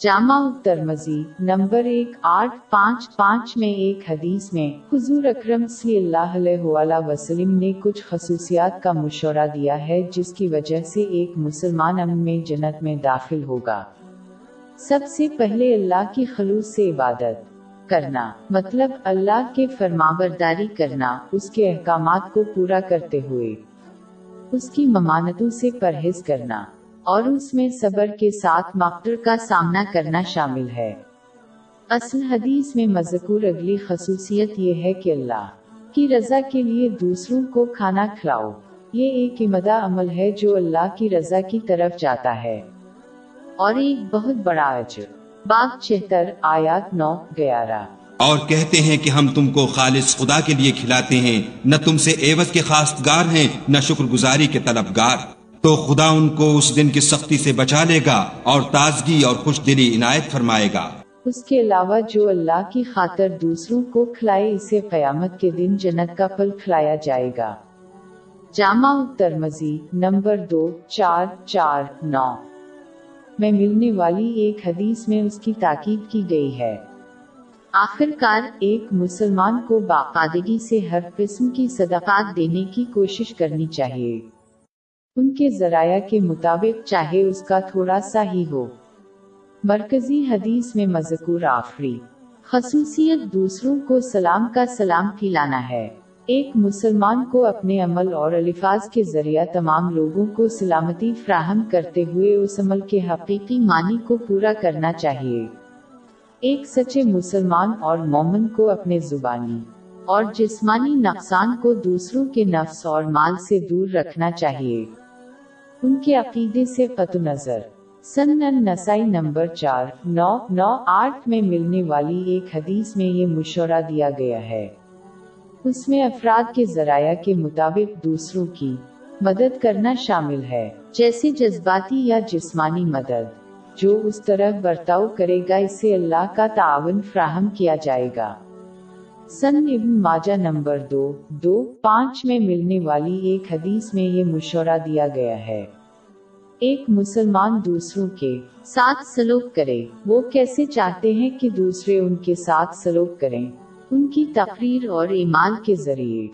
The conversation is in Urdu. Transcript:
جامع ترمزی نمبر ایک آٹھ پانچ پانچ میں ایک حدیث میں حضور اکرم صلی اللہ علیہ وسلم نے کچھ خصوصیات کا مشورہ دیا ہے جس کی وجہ سے ایک مسلمان امن میں جنت میں داخل ہوگا۔ سب سے پہلے اللہ کی خلوص سے عبادت کرنا مطلب اللہ کے فرمابرداری کرنا، اس کے احکامات کو پورا کرتے ہوئے، اس کی ممانتوں سے پرہیز کرنا۔ اور اس میں صبر کے ساتھ مقدر کا سامنا کرنا شامل ہے۔ اصل حدیث میں مذکور اگلی خصوصیت یہ ہے کہ اللہ کی رضا کے لیے دوسروں کو کھانا کھلاؤ۔ یہ ایک امدہ عمل ہے جو اللہ کی رضا کی طرف جاتا ہے۔ اور ایک بہت بڑا اجر۔ باغ چہتر، آیات نو، گیارہ۔ اور کہتے ہیں کہ ہم تم کو خالص خدا کے لیے کھلاتے ہیں۔ نہ تم سے ایوز کے خاصگار ہیں، نہ شکر گزاری کے طلبگار۔ تو خدا ان کو اس دن کی سختی سے بچا لے گا اور تازگی اور خوش دلی عنایت فرمائے گا۔ اس کے علاوہ جو اللہ کی خاطر دوسروں کو کھلائے، اسے قیامت کے دن جنت کا پل کھلایا جائے گا۔ جامع ترمزی نمبر دو، چار چار، نو۔ میں ملنے والی ایک حدیث میں اس کی تاکید کی گئی ہے۔ آخر کار ایک مسلمان کو باقاعدگی سے ہر قسم کی صدقات دینے کی کوشش کرنی چاہیے۔ ان کے ذرائع کے مطابق چاہے اس کا تھوڑا سا ہی ہو۔ مرکزی حدیث میں مذکور آخری۔ خصوصیت دوسروں کو سلام کا سلام پھیلانا ہے۔ ایک مسلمان کو اپنے عمل اور الفاظ کے ذریعہ تمام لوگوں کو سلامتی فراہم کرتے ہوئے اس عمل کے حقیقی معنی کو پورا کرنا چاہیے۔ ایک سچے مسلمان اور مومن کو اپنے زبانی اور جسمانی نقصان کو دوسروں کے نفس اور مال سے دور رکھنا چاہیے۔ ان کے عقیدے سے قط نظر۔ سن نسائی نمبر چار، نو نو، آٹھ میں ملنے والی ایک حدیث میں یہ مشورہ دیا گیا ہے۔ اس میں افراد کے ذرائع کے مطابق دوسروں کی مدد کرنا شامل ہے، جیسے جذباتی یا جسمانی مدد، جو اس طرح برتاؤ کرے گا، اسے اللہ کا تعاون فراہم کیا جائے گا۔ سن ابن ماجہ نمبر دو دو، پانچ میں ملنے والی ایک حدیث میں یہ مشورہ دیا گیا ہے۔ ایک مسلمان دوسروں کے ساتھ سلوک کرے، وہ کیسے چاہتے ہیں کہ دوسرے ان کے ساتھ سلوک کریں؟ ان کی تقریر اور ایمان کے ذریعے۔